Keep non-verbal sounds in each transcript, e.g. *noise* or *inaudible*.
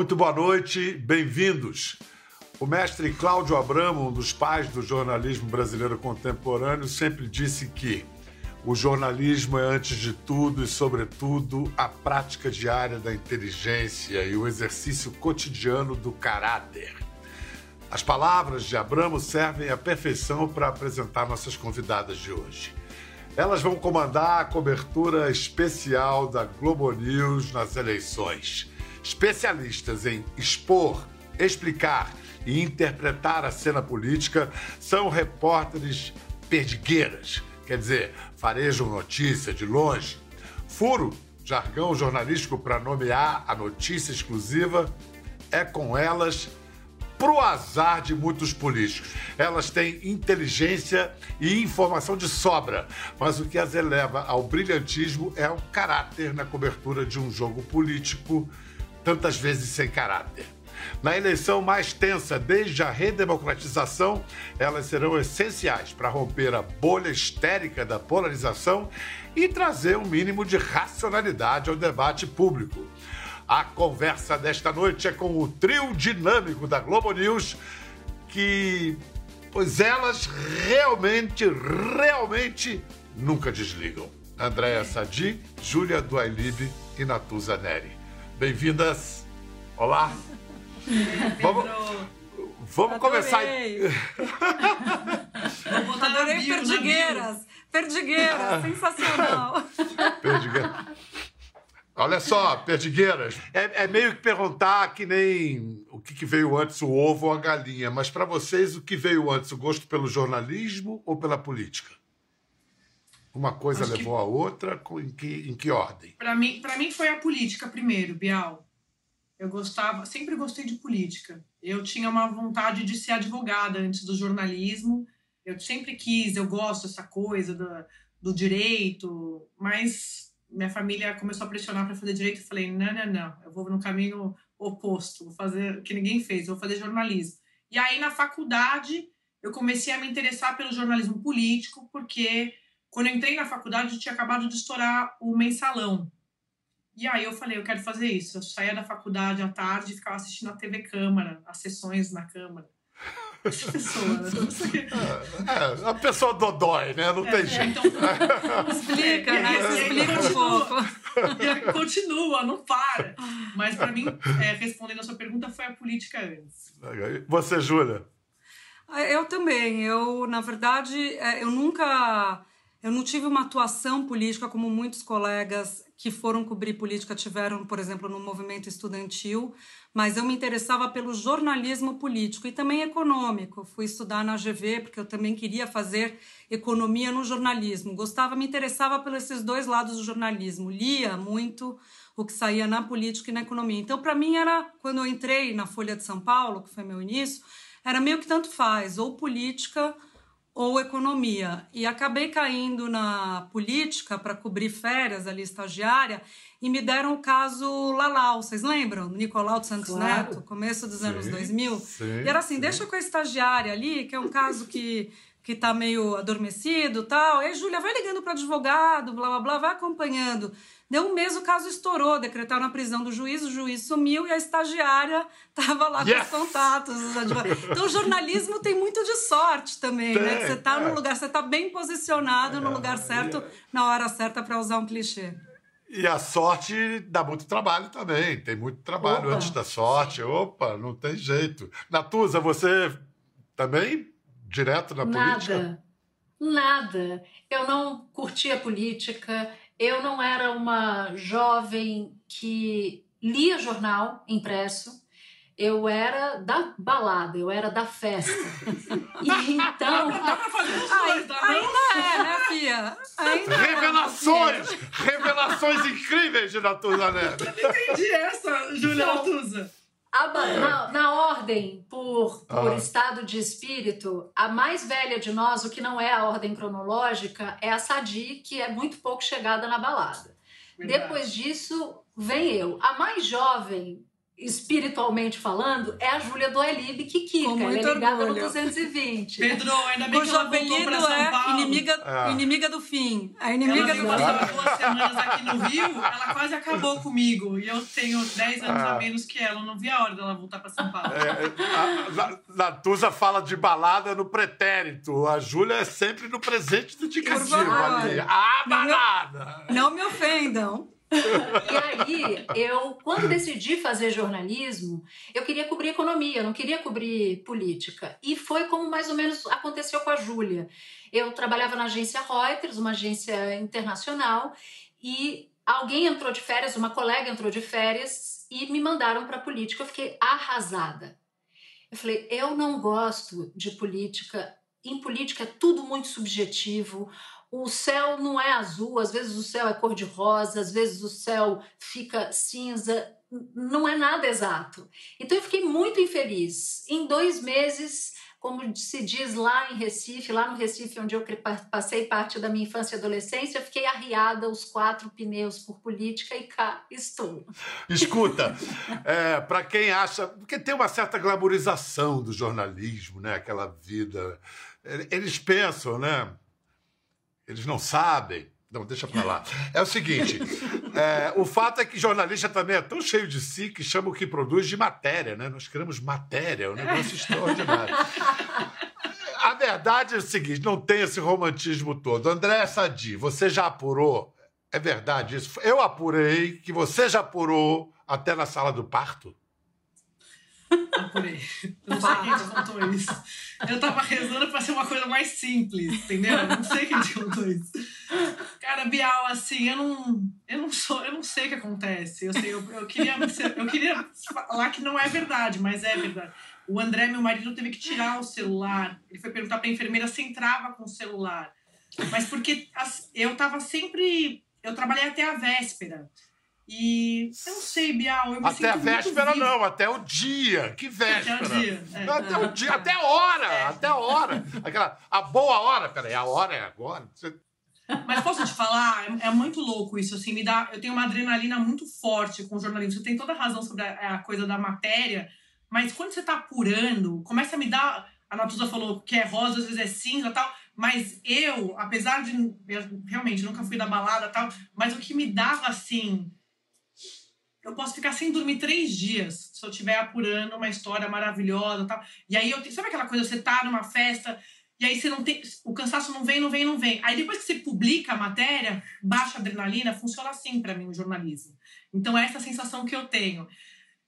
Muito boa noite, bem-vindos. O mestre Cláudio Abramo, um dos pais do jornalismo brasileiro contemporâneo, sempre disse que o jornalismo é, antes de tudo e, sobretudo, a prática diária da inteligência e o exercício cotidiano do caráter. As palavras de Abramo servem à perfeição para apresentar nossas convidadas de hoje. Elas vão comandar a cobertura especial da Globo News nas eleições. Especialistas em expor, explicar e interpretar a cena política são repórteres perdigueiras, quer dizer, farejam notícia de longe. Furo, jargão jornalístico para nomear a notícia exclusiva, é com elas pro azar de muitos políticos. Elas têm inteligência e informação de sobra, mas o que as eleva ao brilhantismo é o caráter na cobertura de um jogo político, tantas vezes sem caráter. Na eleição mais tensa desde a redemocratização, elas serão essenciais para romper a bolha histérica da polarização e trazer um mínimo de racionalidade ao debate público. A conversa desta noite é com o trio dinâmico da Globo News, que, pois elas realmente, realmente nunca desligam. Andréa Sadi, Júlia Duailib e Natuza Neri. Bem-vindas. Olá. *laughs* Vamos, vamos começar. Adorei perdigueiras. Perdigueiras, sensacional. *laughs* Perdigueiras. Olha só, perdigueiras. É, é, meio que perguntar que nem o que, que veio antes, o ovo ou a galinha. Mas para vocês, o que veio antes, o gosto pelo jornalismo ou pela política? Uma coisa Acho levou que... a outra, em que, em que ordem? Para mim, mim foi a política primeiro, Bial. Eu gostava, sempre gostei de política. Eu tinha uma vontade de ser advogada antes do jornalismo. Eu sempre quis, eu gosto dessa coisa do, do direito, mas minha família começou a pressionar para fazer direito. Eu falei: não, não, não, eu vou no caminho oposto, vou fazer o que ninguém fez, vou fazer jornalismo. E aí, na faculdade, eu comecei a me interessar pelo jornalismo político, porque quando eu entrei na faculdade, eu tinha acabado de estourar o mensalão. E aí eu falei, eu quero fazer isso. Eu saía da faculdade à tarde e ficava assistindo a TV Câmara, as sessões na Câmara. Pessoa, é, é, a pessoa dodói, né? Não é, tem jeito. Então, explica, né? explica um pouco. Continua, não para. Mas para mim, é, respondendo a sua pergunta, foi a política antes. Você, Júlia? Eu também. Eu, na verdade, é, eu nunca eu não tive uma atuação política como muitos colegas que foram cobrir política tiveram, por exemplo, no movimento estudantil, mas eu me interessava pelo jornalismo político e também econômico. Fui estudar na GV porque eu também queria fazer economia no jornalismo. Gostava, me interessava pelos esses dois lados do jornalismo. Lia muito o que saía na política e na economia. Então, para mim era quando eu entrei na Folha de São Paulo, que foi meu início, era meio que tanto faz, ou política ou economia. E acabei caindo na política para cobrir férias ali, estagiária, e me deram o caso Lalau. Vocês lembram? Nicolau de Santos claro. Neto, começo dos sim, anos 2000. Sim, e era assim: sim. deixa com a estagiária ali, que é um caso que. Que tá meio adormecido tal. E aí, Júlia, vai ligando para advogado, blá blá blá, vai acompanhando. Deu um mês, o caso estourou, decretaram a prisão do juiz, o juiz sumiu e a estagiária *laughs* estava lá yes! com os contatos. Então, o jornalismo tem muito de sorte também, tem, né? Que você está é. no lugar, você está bem posicionado é, no lugar certo, é. na hora certa, para usar um clichê. E a sorte dá muito trabalho também. Tem muito trabalho Opa. antes da sorte. Opa, não tem jeito. Natuza, você também direto na Nada. política? Nada. Eu não curtia política, eu não era uma jovem que lia jornal impresso. Eu era da balada, eu era da festa. *laughs* E então. ainda, ainda é, né, Fia? Ainda é, revelações! É. Revelações incríveis de Natuza Neto. Eu não entendi essa, Júlia então, Natuza. A, na, na, ordem, por, por ah. estado de espírito, a mais velha de nós, o que não é a ordem cronológica, é a Sadi, que é muito pouco chegada na balada. Verdade. Depois disso, vem eu. A mais jovem, espiritualmente falando, é a Júlia do Elib que Kika. Ela é ligada orgulho. no 220. Pedro, ainda bem Cujo que ela voltou pra São é Paulo. Inimiga, é. inimiga do fim. A inimiga ela do fim. duas semanas aqui no Rio, ela quase acabou comigo. E eu tenho 10 anos a ah. menos que ela. Eu não vi a hora dela voltar pra São Paulo. É, a, Natuza fala de balada no pretérito. A Júlia é sempre no presente do indicativo. Ah, balada! Não, não me ofendam. E aí, eu, quando decidi fazer jornalismo, eu queria cobrir economia, eu não queria cobrir política. E foi como mais ou menos aconteceu com a Júlia. Eu trabalhava na agência Reuters, uma agência internacional, e alguém entrou de férias, uma colega entrou de férias e me mandaram para política. Eu fiquei arrasada. Eu falei, eu não gosto de política. Em política é tudo muito subjetivo o céu não é azul, às vezes o céu é cor de rosa, às vezes o céu fica cinza, não é nada exato. Então eu fiquei muito infeliz. Em dois meses, como se diz lá em Recife, lá no Recife onde eu passei parte da minha infância e adolescência, eu fiquei arriada os quatro pneus por política e cá estou. Escuta, *laughs* é, para quem acha, porque tem uma certa glamorização do jornalismo, né? Aquela vida, eles pensam, né? Eles não sabem. Não, deixa pra lá. É o seguinte: *laughs* é, o fato é que jornalista também é tão cheio de si que chama o que produz de matéria, né? Nós queremos matéria, é um negócio extraordinário. *laughs* A verdade é o seguinte: não tem esse romantismo todo. André Sadi, você já apurou? É verdade isso? Eu apurei que você já apurou até na sala do parto? Apurei. Eu *laughs* não sei quem te contou isso. Eu tava rezando pra ser uma coisa mais simples, entendeu? Eu não sei quem te contou isso. Cara, Bial, assim, eu não, eu não sou, eu não sei o que acontece. Eu, sei, eu, eu, queria, eu queria falar que não é verdade, mas é verdade. O André, meu marido, teve que tirar o celular. Ele foi perguntar pra enfermeira se entrava com o celular. Mas porque eu tava sempre. Eu trabalhei até a véspera. E eu não sei, Bial. Eu me até a véspera, não, até o dia. Que véspera? Até o dia. É. Até o dia, até a hora. É. Até a hora. Aquela, a boa hora, peraí, a hora é agora. Mas posso te falar, é, é, muito louco isso, assim, me dá. Eu tenho uma adrenalina muito forte com o jornalismo. Você tem toda a razão sobre a, a coisa da matéria, mas quando você tá apurando, começa a me dar. A Natuza falou que é rosa, às vezes é cinza e tal. Mas eu, apesar de. Eu realmente nunca fui da balada e tal, mas o que me dava assim eu posso ficar sem dormir três dias se eu estiver apurando uma história maravilhosa tal. E aí eu sabe aquela coisa, você tá numa festa e aí você não tem. O cansaço não vem, não vem, não vem. Aí depois que você publica a matéria, baixa a adrenalina, funciona assim para mim o jornalismo. Então é essa sensação que eu tenho.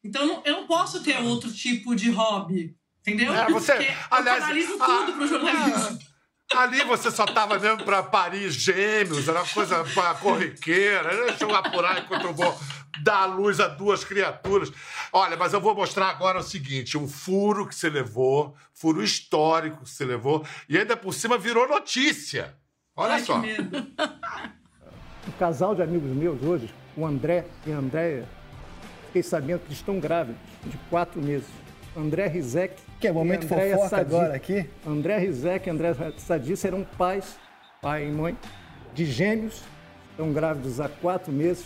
Então eu não, eu não posso ter outro tipo de hobby. Entendeu? É, você, Porque aliás, eu canalizo tudo a, pro jornalismo. *laughs* Ali você só tava mesmo para Paris gêmeos, era uma coisa corriqueira. Deixa eu apurar enquanto eu vou dar luz a duas criaturas. Olha, mas eu vou mostrar agora o seguinte: um furo que você levou, furo histórico que você levou, e ainda por cima virou notícia. Olha Ai, só. *laughs* Um casal de amigos meus hoje, o André e a Andréia, fiquei sabendo que estão grávidos de quatro meses. André Rizek. Que é momento fofoca Sadi. agora aqui. André Rizek e André Sadi serão pais, pai e mãe, de gêmeos. Estão grávidos há quatro meses.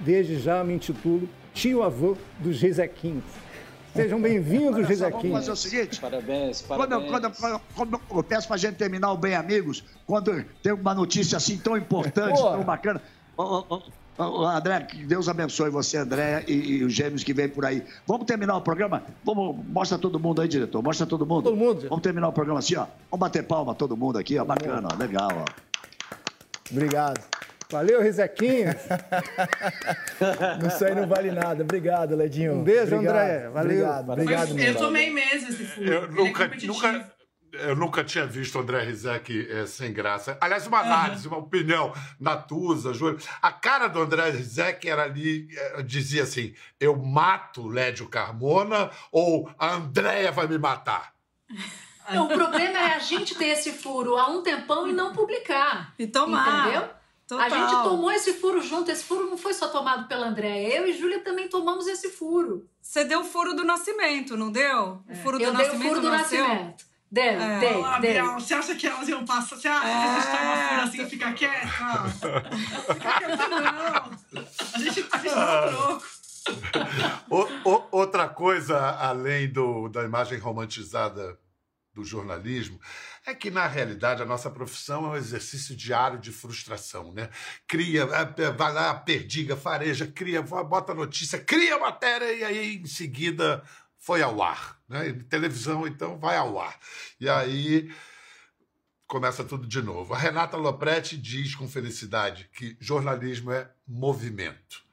Desde já me intitulo tio-avô dos Rizequinhos. Sejam bem-vindos, Rizequinhos. Vamos fazer o seguinte. Parabéns, parabéns. Quando, quando, quando, eu peço para a gente terminar o Bem Amigos, quando tem uma notícia assim tão importante, Pô. tão bacana. Oh, oh, oh, André, que Deus abençoe você, André, e, e, os gêmeos que vêm por aí. Vamos terminar o programa? Vamos, mostra todo mundo aí, diretor. Mostra todo mundo. Todo mundo. Vamos terminar o programa assim, ó. Vamos bater palma todo mundo aqui, ó. Bacana, ó. legal, ó. Obrigado. Valeu, Rizequinha. *laughs* Isso aí não vale nada. Obrigado, Ledinho. Um beijo, Obrigado. André. Valeu. Obrigado, Obrigado Eu tomei mesmo esse furo. Eu nunca, é nunca, eu nunca tinha visto o André Rizek é, sem graça. Aliás, uma análise, uhum. uma opinião. Natuza, Júlio. A cara do André Rizek era ali, é, dizia assim: eu mato Lédio Carmona ou a Andréia vai me matar? Não, o problema é a gente ter esse furo há um tempão e não publicar. E tomar. Entendeu? Total. A gente tomou esse furo junto. Esse furo não foi só tomado pela Andréia. Eu e Júlia também tomamos esse furo. Você deu o furo do nascimento, não deu? É. O furo do Eu nascimento dei o furo do nasceu? nascimento. Deu, é. dei, Olá, dei. Biel, você acha que elas iam passar? Você acha é. que a gente toma furo assim e fica quieta? *laughs* Fica quieta, não. A gente, a gente dá troco. ô, ô, ô, outra coisa, além do, da imagem romantizada do jornalismo, é que, na realidade, a nossa profissão é um exercício diário de frustração. Né? Cria, é, vai lá, perdiga, fareja, cria, bota notícia, cria matéria e aí, em seguida, foi ao ar. Né? Televisão, então, vai ao ar. E aí começa tudo de novo. A Renata Lopretti diz com felicidade que jornalismo é movimento.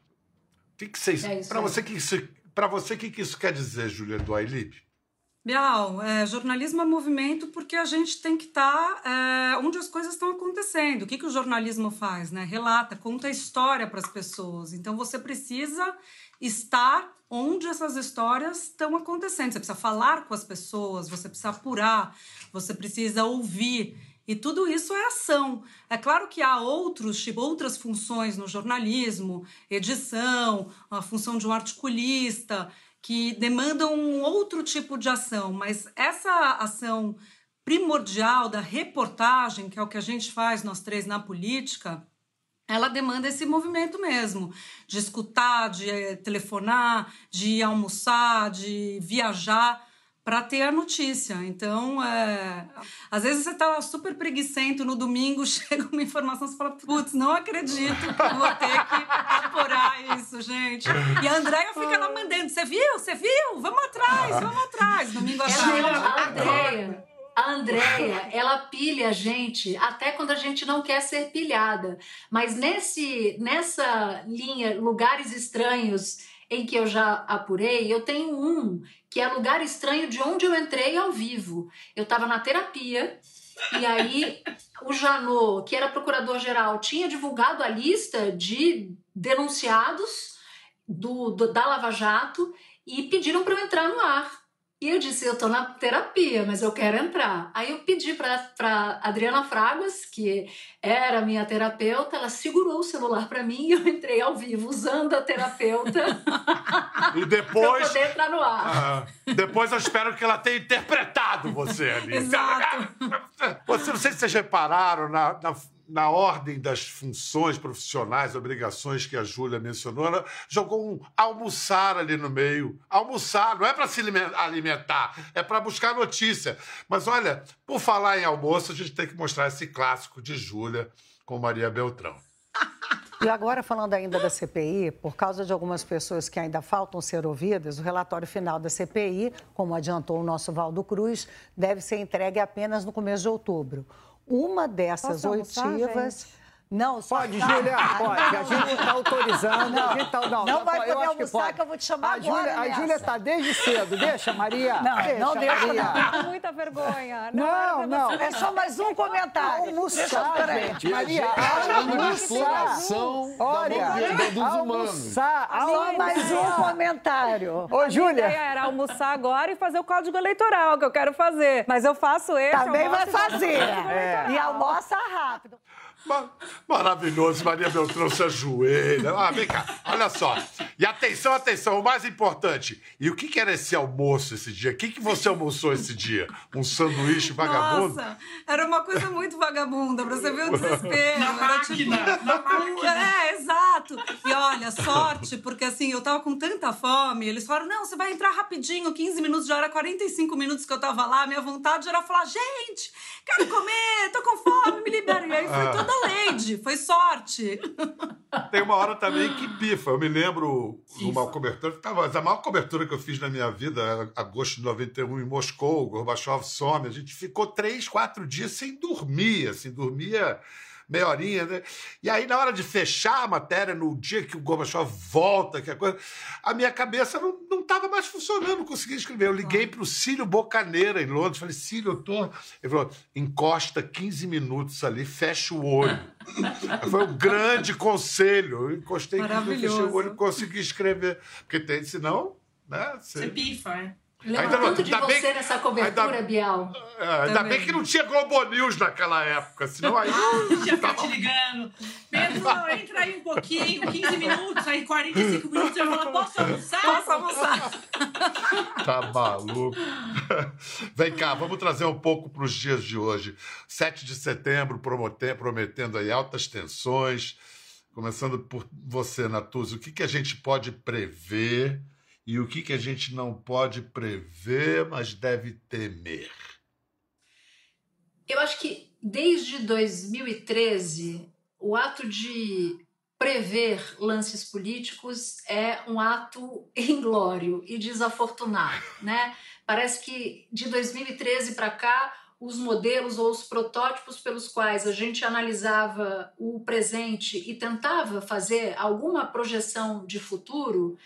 Que que vocês, é para você que isso, para você que, que isso quer dizer, Julia do Ailib? Bial, é, jornalismo é movimento porque a gente tem que estar tá, é, onde as coisas estão acontecendo. O que, que o jornalismo faz? Né? Relata, conta história para as pessoas. Então você precisa estar onde essas histórias estão acontecendo. Você precisa falar com as pessoas, você precisa apurar, você precisa ouvir. E tudo isso é ação. É claro que há outros, tipo, outras funções no jornalismo, edição, a função de um articulista, que demandam um outro tipo de ação, mas essa ação primordial da reportagem, que é o que a gente faz nós três na política, ela demanda esse movimento mesmo, de escutar, de eh, telefonar, de almoçar, de viajar para ter a notícia. Então, é... às vezes você tá super preguiçento no domingo, *laughs* chega uma informação, você fala, putz, não acredito que vou ter que apurar isso, gente. E a Andréia fica lá mandando, você viu? Você viu? Vamos atrás, vamos atrás. Domingo à tarde. A Andréia, a Andréia, ela pilha a gente até quando a gente não quer ser pilhada. Mas nesse, nessa linha, lugares estranhos em que eu já apurei, eu tenho um que é lugar estranho de onde eu entrei ao vivo. Eu estava na terapia e aí o Janot, que era procurador-geral, tinha divulgado a lista de denunciados do, do da Lava Jato e pediram para eu entrar no ar. E eu disse, eu tô na terapia, mas eu quero entrar. Aí eu pedi para Adriana Fragas, que era minha terapeuta, ela segurou o celular para mim e eu entrei ao vivo usando a terapeuta. *laughs* e depois. poder entrar no ar. Depois eu espero que ela tenha interpretado você ali. Exato. *laughs* Você, não sei se vocês repararam na, na na ordem das funções profissionais, obrigações que a Júlia mencionou, ela jogou um almoçar ali no meio. Almoçar, não é para se alimentar, é para buscar notícia. Mas olha, por falar em almoço, a gente tem que mostrar esse clássico de Júlia com Maria Beltrão. E agora, falando ainda da CPI, por causa de algumas pessoas que ainda faltam ser ouvidas, o relatório final da CPI, como adiantou o nosso Valdo Cruz, deve ser entregue apenas no começo de outubro. Uma dessas oitivas. Não, só... Pode, Júlia, pode. A gente está autorizando. Não, a gente tá, não, não vai poder almoçar que, que, eu vou te chamar a agora A Júlia está desde cedo. Deixa, Maria. Não, deixa, não deixa. Maria. Muita vergonha. Não, não. não. É só mais um comentário. Almoçar, gente. Maria, almoçar. Olha, dos humanos. Almoçar. Só mais um comentário. Ô, Júlia. A ideia era almoçar agora e fazer o código eleitoral, que eu quero fazer. Mas eu faço esse. Também vai fazer. E almoça rápido. Maravilhoso, Maria Beltrão se ajoelha. Ah, vem cá, olha só. E atenção, atenção, o mais importante. E o que, que era esse almoço esse dia? O que, que você almoçou esse dia? Um sanduíche vagabundo? Nossa, era uma coisa muito vagabunda, pra você ver o *laughs* desespero. Na era máquina, tipo... na *laughs* máquina. É, exato. E olha, sorte, porque assim, eu tava com tanta fome, eles falaram, não, você vai entrar rapidinho, 15 minutos, já era 45 minutos que eu tava lá, minha vontade era falar, gente, quero comer, tô com fome, me libera. E aí foi ah. toda Lady, foi sorte. Tem uma hora também que bifa. Eu me lembro cobertura, tava, a maior cobertura que eu fiz na minha vida, agosto de 91, em Moscou, Gorbachev some. A gente ficou três, quatro dias sem dormir, assim, dormia meia horinha, né? E aí, na hora de fechar a matéria, no dia que o Gorbachev volta, que a coisa, a minha cabeça não estava mais funcionando, não conseguia escrever. Eu liguei para o Cílio Bocaneira, em Londres, falei, Cílio, eu tô... Ele falou, encosta 15 minutos ali, fecha o olho. *laughs* Foi um grande conselho. Eu encostei 15 minutos, fechei o olho e consegui escrever. Porque tem, senão... Né, você... você pifa, é. Lembra ainda, tanto de você bem, nessa cobertura, ainda, Bial. É, ainda bem que não tinha Globo News naquela época, senão aí... *laughs* Tinha tava... te ligando. Pedro, entra aí um pouquinho, 15 minutos, aí 45 *laughs* minutos, eu falo, posso almoçar? Posso almoçar. *laughs* tá maluco. Vem cá, vamos trazer um pouco para os dias de hoje. 7 de setembro, prometendo aí altas tensões. Começando por você, Natuzzi, o que, que a gente pode prever e o que, que a gente não pode prever, mas deve temer? Eu acho que desde 2013, o ato de prever lances políticos é um ato *laughs* inglório e desafortunado, né? Parece que de 2013 para cá os modelos ou os protótipos pelos quais a gente analisava o presente e tentava fazer alguma projeção de futuro,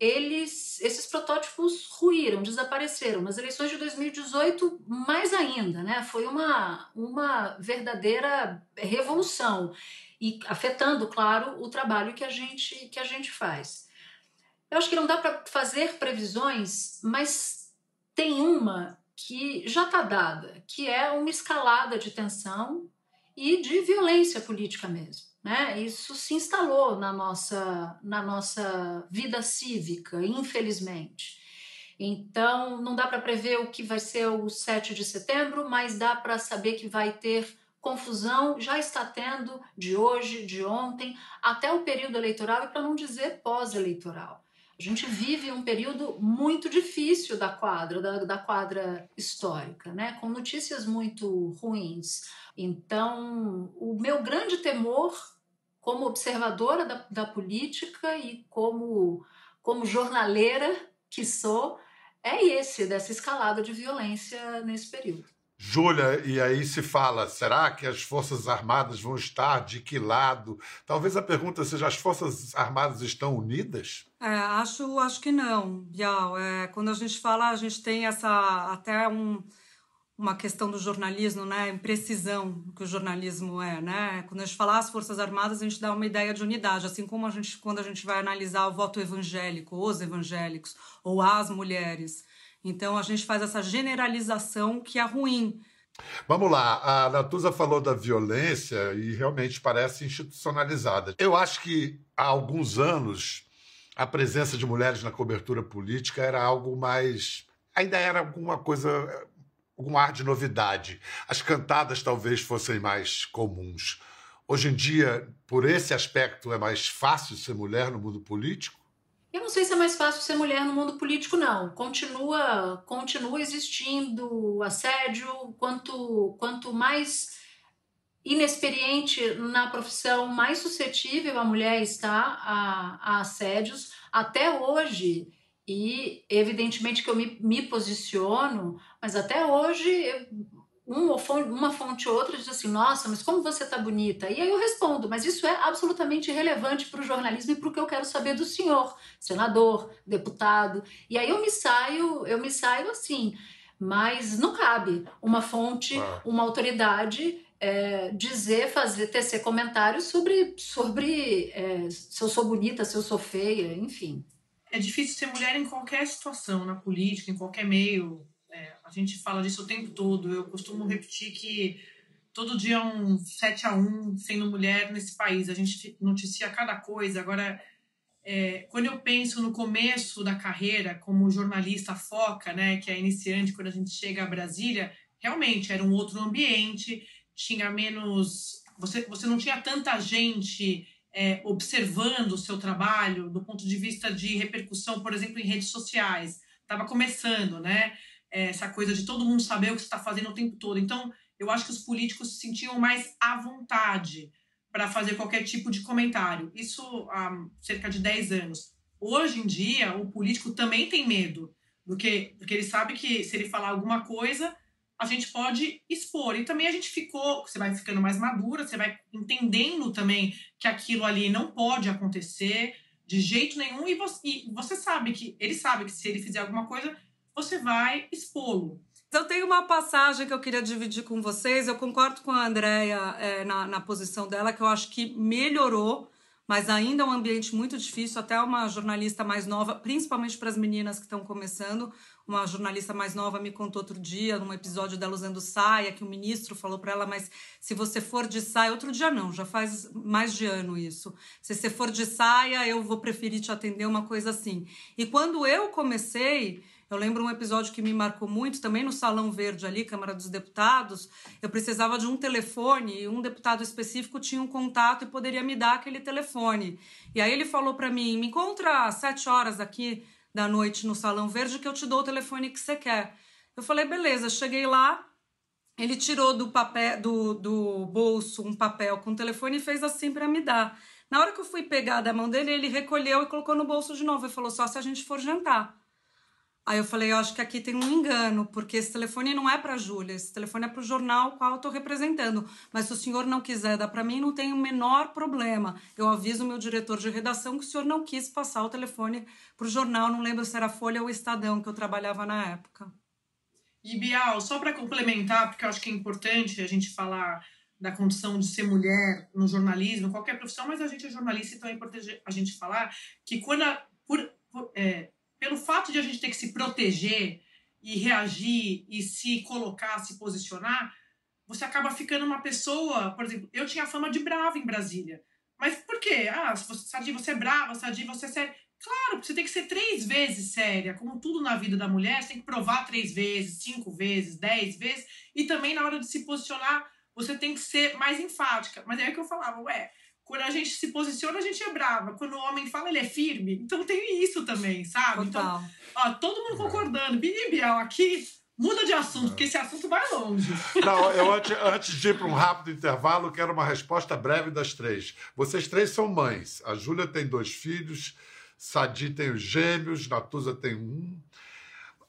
eles, esses protótipos ruíram, desapareceram. Nas eleições de 2018, mais ainda, né? Foi uma, uma verdadeira revolução e afetando, claro, o trabalho que a gente que a gente faz. Eu acho que não dá para fazer previsões, mas tem uma que já está dada, que é uma escalada de tensão e de violência política mesmo. Né? Isso se instalou na nossa, na nossa vida cívica, infelizmente. Então, não dá para prever o que vai ser o 7 de setembro, mas dá para saber que vai ter confusão, já está tendo de hoje, de ontem, até o período eleitoral e para não dizer pós-eleitoral. A gente vive um período muito difícil da quadra, da, da quadra histórica, né? com notícias muito ruins. Então, o meu grande temor, como observadora da, da política e como, como jornaleira que sou, é esse, dessa escalada de violência nesse período. Júlia, e aí se fala, será que as Forças Armadas vão estar de que lado? Talvez a pergunta seja, as Forças Armadas estão unidas? É, acho, acho que não, Bial. É, quando a gente fala, a gente tem essa até um, uma questão do jornalismo, né? Imprecisão que o jornalismo é, né? Quando a gente fala as Forças Armadas, a gente dá uma ideia de unidade, assim como a gente, quando a gente vai analisar o voto evangélico, os evangélicos, ou as mulheres. Então a gente faz essa generalização que é ruim. Vamos lá, a Natuza falou da violência e realmente parece institucionalizada. Eu acho que há alguns anos a presença de mulheres na cobertura política era algo mais. ainda era alguma coisa. Algum ar de novidade. As cantadas talvez fossem mais comuns. Hoje em dia, por esse aspecto, é mais fácil ser mulher no mundo político? Eu não sei se é mais fácil ser mulher no mundo político, não. Continua, continua existindo assédio. Quanto, quanto mais inexperiente na profissão, mais suscetível a mulher está a, a assédios. Até hoje, e evidentemente que eu me, me posiciono, mas até hoje uma fonte, uma fonte ou outra diz assim: Nossa, mas como você está bonita? E aí eu respondo: Mas isso é absolutamente irrelevante para o jornalismo e para o que eu quero saber do senhor, senador, deputado. E aí eu me saio, eu me saio assim. Mas não cabe uma fonte, uma autoridade é, dizer, fazer, tecer comentários sobre, sobre é, se eu sou bonita, se eu sou feia, enfim. É difícil ser mulher em qualquer situação, na política, em qualquer meio é, a gente fala disso o tempo todo. Eu costumo repetir que todo dia é um 7 a 1 sendo mulher nesse país. A gente noticia cada coisa. Agora, é, quando eu penso no começo da carreira, como jornalista foca, né, que é iniciante, quando a gente chega a Brasília, realmente era um outro ambiente, tinha menos. Você, você não tinha tanta gente é, observando o seu trabalho do ponto de vista de repercussão, por exemplo, em redes sociais. Estava começando, né? essa coisa de todo mundo saber o que você está fazendo o tempo todo. Então, eu acho que os políticos se sentiam mais à vontade para fazer qualquer tipo de comentário. Isso há cerca de 10 anos. Hoje em dia, o político também tem medo, porque, porque ele sabe que se ele falar alguma coisa, a gente pode expor. E também a gente ficou, você vai ficando mais madura, você vai entendendo também que aquilo ali não pode acontecer de jeito nenhum, e você, e você sabe que ele sabe que se ele fizer alguma coisa, você vai expô-lo. Eu tenho uma passagem que eu queria dividir com vocês. Eu concordo com a Andrea é, na, na posição dela, que eu acho que melhorou, mas ainda é um ambiente muito difícil. Até uma jornalista mais nova, principalmente para as meninas que estão começando, uma jornalista mais nova me contou outro dia, num episódio dela usando saia, que o ministro falou para ela: Mas se você for de saia, outro dia não, já faz mais de ano isso. Se você for de saia, eu vou preferir te atender, uma coisa assim. E quando eu comecei eu lembro um episódio que me marcou muito, também no Salão Verde ali, Câmara dos Deputados. Eu precisava de um telefone e um deputado específico tinha um contato e poderia me dar aquele telefone. E aí ele falou para mim: me encontra às sete horas aqui da noite no Salão Verde que eu te dou o telefone que você quer. Eu falei, beleza, cheguei lá, ele tirou do papel do, do bolso um papel com o telefone e fez assim para me dar. Na hora que eu fui pegar da mão dele, ele recolheu e colocou no bolso de novo e falou: só se a gente for jantar. Aí eu falei, eu acho que aqui tem um engano, porque esse telefone não é para Júlia, esse telefone é para o jornal qual eu estou representando. Mas se o senhor não quiser dar para mim, não tem o menor problema. Eu aviso o meu diretor de redação que o senhor não quis passar o telefone para o jornal, não lembro se era Folha ou Estadão que eu trabalhava na época. E Bial, só para complementar, porque eu acho que é importante a gente falar da condição de ser mulher no jornalismo, qualquer profissão, mas a gente é jornalista, então é importante a gente falar que quando a, por, por é, pelo fato de a gente ter que se proteger e reagir e se colocar, se posicionar, você acaba ficando uma pessoa, por exemplo, eu tinha fama de brava em Brasília. Mas por quê? Ah, Sadi, você é brava, Sadi, você é séria. Claro, você tem que ser três vezes séria. Como tudo na vida da mulher, você tem que provar três vezes, cinco vezes, dez vezes. E também na hora de se posicionar, você tem que ser mais enfática. Mas é o que eu falava, ué, quando a gente se posiciona, a gente é brava. Quando o homem fala, ele é firme. Então tem isso também, sabe? Então, Total. Então, ó, todo mundo concordando. Bibi Biel aqui, muda de assunto, porque esse assunto vai longe. Não, eu antes, antes de ir para um rápido intervalo, quero uma resposta breve das três. Vocês três são mães. A Júlia tem dois filhos, Sadi tem os gêmeos, Natuza tem um.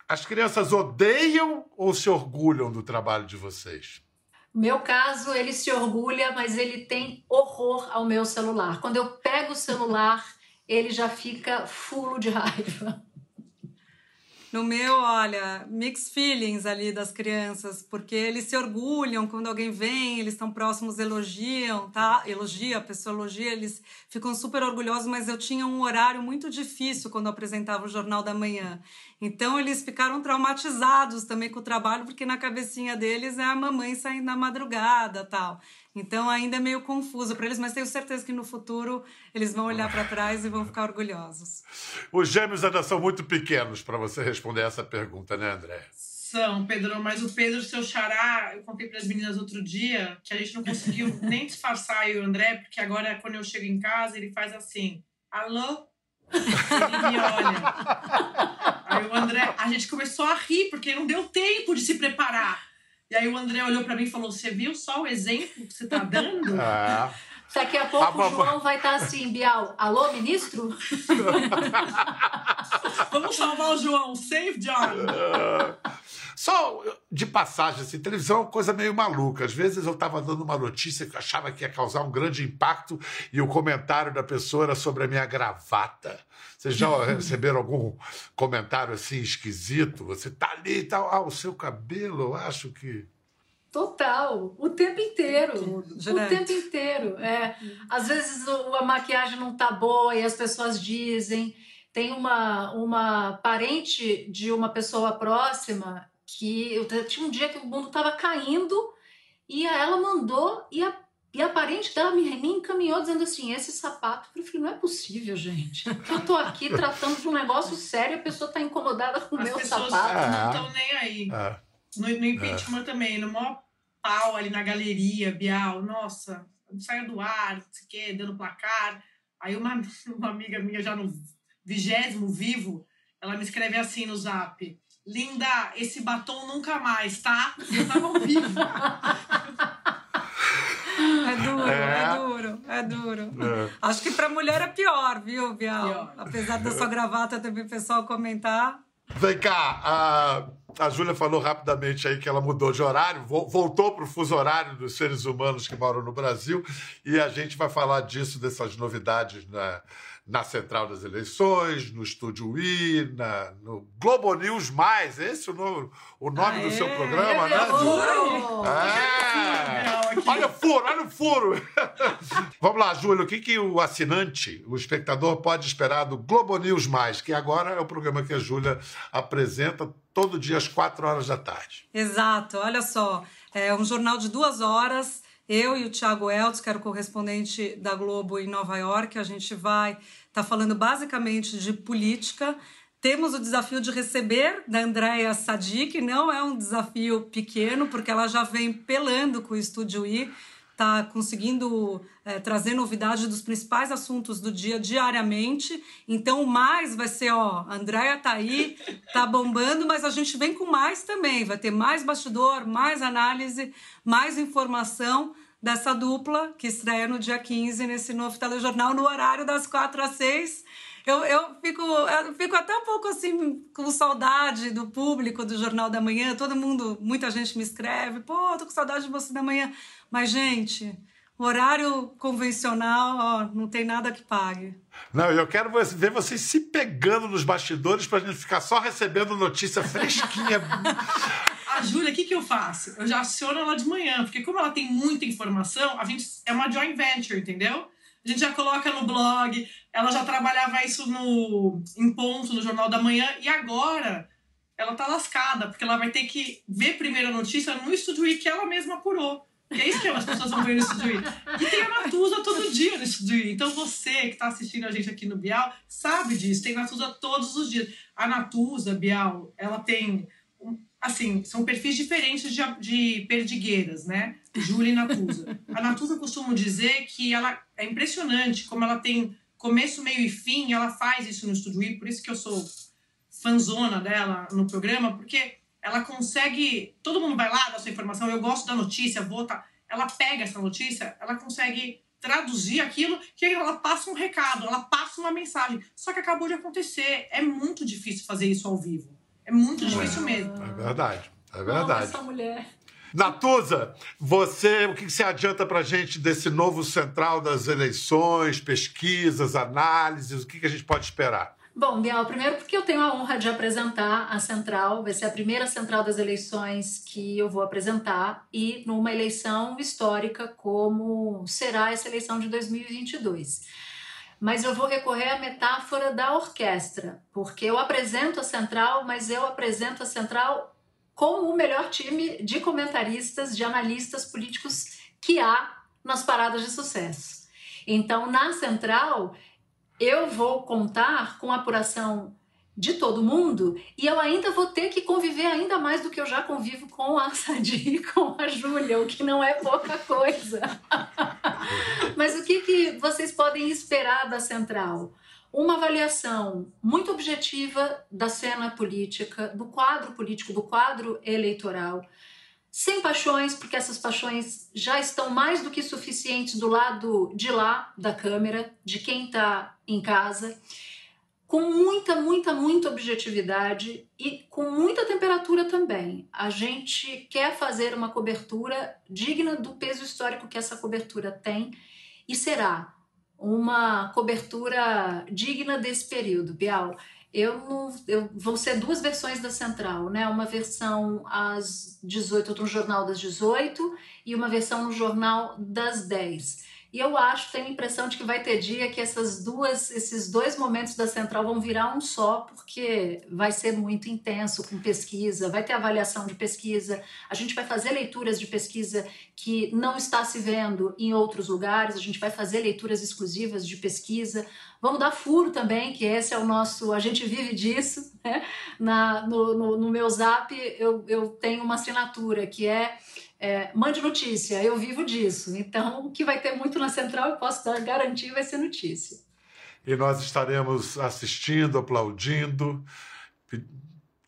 As crianças odeiam ou se orgulham do trabalho de vocês? Meu caso, ele se orgulha, mas ele tem horror ao meu celular. Quando eu pego o celular, ele já fica fulo de raiva. No meu, olha, mixed feelings ali das crianças, porque eles se orgulham quando alguém vem, eles estão próximos, elogiam, tá? Elogia, a pessoa elogia, eles ficam super orgulhosos, mas eu tinha um horário muito difícil quando apresentava o Jornal da Manhã. Então eles ficaram traumatizados também com o trabalho, porque na cabecinha deles é a mamãe saindo na madrugada, tal. Então ainda é meio confuso para eles, mas tenho certeza que no futuro eles vão olhar para trás e vão ficar orgulhosos. Os gêmeos ainda são muito pequenos para você responder essa pergunta, né, André? São, Pedro, mas o Pedro, seu xará, eu contei para as meninas outro dia que a gente não conseguiu *laughs* nem disfarçar aí o André, porque agora quando eu chego em casa ele faz assim: alô? Ele me olha. Aí o André, a gente começou a rir, porque não deu tempo de se preparar. E aí o André olhou para mim e falou: Você viu só o exemplo que você tá dando? É. *laughs* Daqui a pouco a o João vai estar tá assim, Bial, alô, ministro? *laughs* Vamos salvar o João, save John. Só de passagem, assim, televisão é uma coisa meio maluca. Às vezes eu estava dando uma notícia que eu achava que ia causar um grande impacto e o comentário da pessoa era sobre a minha gravata. Vocês já *laughs* receberam algum comentário assim esquisito? Você tá ali e tal, ah, o seu cabelo, eu acho que. Total, o tempo inteiro. Tudo, o tempo inteiro. É. Às vezes a maquiagem não tá boa e as pessoas dizem. Tem uma, uma parente de uma pessoa próxima que eu tinha um dia que o mundo tava caindo e ela mandou e a, e a parente dela me, me encaminhou dizendo assim: esse sapato. Eu falei: não é possível, gente. Eu tô aqui tratando de um negócio sério, a pessoa tá incomodada com o meu sapato. As pessoas não estão nem aí. É. No, no impeachment é. também, no maior pau ali na galeria, Bial, nossa, saiu do ar, não sei o quê, dando placar. Aí uma, *laughs* uma amiga minha já no vigésimo vivo, ela me escreve assim no zap. Linda, esse batom nunca mais, tá? Eu tava ao vivo. É duro, é, é duro, é duro. É. Acho que pra mulher é pior, viu, Bial? Pior. Apesar da sua gravata também o pessoal comentar. Vem cá, a, a Júlia falou rapidamente aí que ela mudou de horário, voltou para o fuso horário dos seres humanos que moram no Brasil, e a gente vai falar disso, dessas novidades na, na Central das Eleições, no Estúdio I, na, no Globo News Mais, esse é o nome, o nome do seu programa, né? É. Olha o furo, olha o furo. *laughs* Vamos lá, Júlio, o que, que o assinante, o espectador, pode esperar do Globo News Mais, que agora é o programa que a Júlia apresenta todo dia às quatro horas da tarde. Exato, olha só, é um jornal de duas horas eu e o Thiago Eltz, que era o correspondente da Globo em Nova York, a gente vai estar tá falando basicamente de política. Temos o desafio de receber da Andréia Sadi, que não é um desafio pequeno, porque ela já vem pelando com o Estúdio I está conseguindo é, trazer novidade dos principais assuntos do dia diariamente. Então, mais vai ser, ó, a Andréia tá aí, tá bombando, mas a gente vem com mais também. Vai ter mais bastidor, mais análise, mais informação dessa dupla que estreia no dia 15 nesse novo telejornal no horário das 4 às 6. Eu, eu, fico, eu fico até um pouco assim com saudade do público do Jornal da Manhã. Todo mundo, muita gente me escreve, pô, tô com saudade de você da manhã. Mas, gente, horário convencional, ó, não tem nada que pague. Não, eu quero ver vocês se pegando nos bastidores pra gente ficar só recebendo notícia fresquinha. A Júlia, o que, que eu faço? Eu já aciono ela de manhã, porque como ela tem muita informação, a gente é uma joint venture, entendeu? A gente já coloca no blog, ela já trabalhava isso no em ponto no Jornal da Manhã e agora ela tá lascada, porque ela vai ter que ver primeiro a notícia no Estúdio I que ela mesma apurou. E é isso que as pessoas vão ver no Estúdio I. E tem a Natuza todo dia no Estúdio I. Então você que está assistindo a gente aqui no Bial sabe disso. Tem Natuza todos os dias. A Natuza, Bial, ela tem assim, são perfis diferentes de, de perdigueiras, né? Júlia e Natuza. *laughs* A Natuza costumo dizer que ela é impressionante como ela tem começo, meio e fim, ela faz isso no Estúdio I, por isso que eu sou fanzona dela no programa, porque ela consegue, todo mundo vai lá dar sua informação, eu gosto da notícia, vou tá, ela pega essa notícia, ela consegue traduzir aquilo, que ela passa um recado, ela passa uma mensagem. Só que acabou de acontecer, é muito difícil fazer isso ao vivo. É muito difícil mesmo. É verdade, é verdade. essa mulher. Natuza, você, o que você adianta para gente desse novo central das eleições, pesquisas, análises, o que, que a gente pode esperar? Bom, Bial, primeiro porque eu tenho a honra de apresentar a central, vai ser a primeira central das eleições que eu vou apresentar e numa eleição histórica como será essa eleição de 2022 mas eu vou recorrer à metáfora da orquestra, porque eu apresento a central, mas eu apresento a central com o melhor time de comentaristas, de analistas políticos que há nas paradas de sucesso. Então, na central, eu vou contar com a apuração de todo mundo e eu ainda vou ter que conviver ainda mais do que eu já convivo com a *laughs* Sadi e com a Júlia, o que não é pouca coisa. *laughs* Mas o que, que vocês podem esperar da Central? Uma avaliação muito objetiva da cena política, do quadro político, do quadro eleitoral, sem paixões, porque essas paixões já estão mais do que suficientes do lado de lá da câmera, de quem está em casa com muita, muita, muita objetividade e com muita temperatura também. A gente quer fazer uma cobertura digna do peso histórico que essa cobertura tem e será uma cobertura digna desse período, Bial. Eu, eu vão ser duas versões da Central, né? Uma versão às 18 no jornal das 18 e uma versão no jornal das 10. E eu acho, tenho a impressão de que vai ter dia que essas duas, esses dois momentos da central vão virar um só, porque vai ser muito intenso com pesquisa, vai ter avaliação de pesquisa, a gente vai fazer leituras de pesquisa que não está se vendo em outros lugares, a gente vai fazer leituras exclusivas de pesquisa, vamos dar furo também, que esse é o nosso, a gente vive disso, *laughs* né? Na, no, no, no meu zap eu, eu tenho uma assinatura que é é, mande notícia, eu vivo disso. Então, o que vai ter muito na central, eu posso dar, garantir, vai ser notícia. E nós estaremos assistindo, aplaudindo,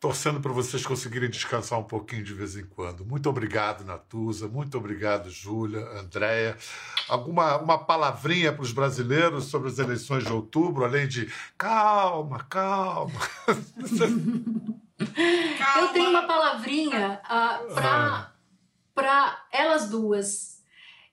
torcendo para vocês conseguirem descansar um pouquinho de vez em quando. Muito obrigado, Natuza. Muito obrigado, Júlia, Andréia. Alguma uma palavrinha para os brasileiros sobre as eleições de outubro, além de calma, calma. calma. *laughs* Eu tenho uma palavrinha uh, ah, para ah para elas duas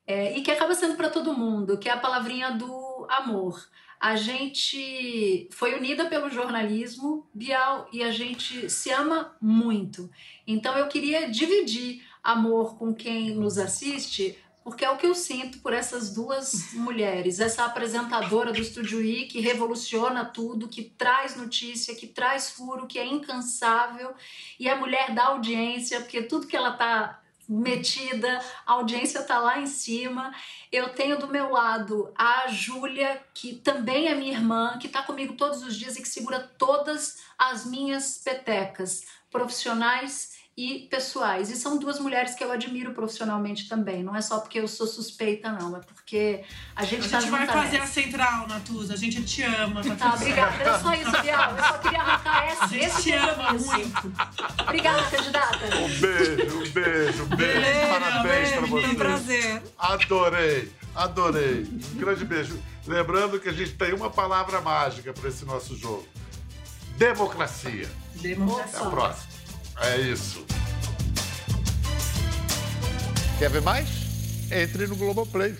é, e que acaba sendo para todo mundo, que é a palavrinha do amor. A gente foi unida pelo jornalismo, Bial, e a gente se ama muito. Então eu queria dividir amor com quem nos assiste, porque é o que eu sinto por essas duas *laughs* mulheres, essa apresentadora do Estúdio I que revoluciona tudo, que traz notícia, que traz furo, que é incansável, e a mulher da audiência, porque tudo que ela está metida, a audiência tá lá em cima. Eu tenho do meu lado a Júlia, que também é minha irmã, que tá comigo todos os dias e que segura todas as minhas petecas profissionais e pessoais. E são duas mulheres que eu admiro profissionalmente também. Não é só porque eu sou suspeita, não. É porque a gente A tá gente vai junta fazer a central, Natuza. A gente te ama. Tá, Tá, obrigada. Era só isso, Bial. Eu só queria arrancar A essa, gente esse te ama muito. Obrigada, candidata. Um beijo, um beijo, um beijo. Beijo, Parabéns pra beijo, você. Foi um prazer. Adorei, adorei. Um grande beijo. Lembrando que a gente tem uma palavra mágica para esse nosso jogo: democracia. Democracia. Até a próxima. É isso. Quer ver mais? Entre no Globoplay.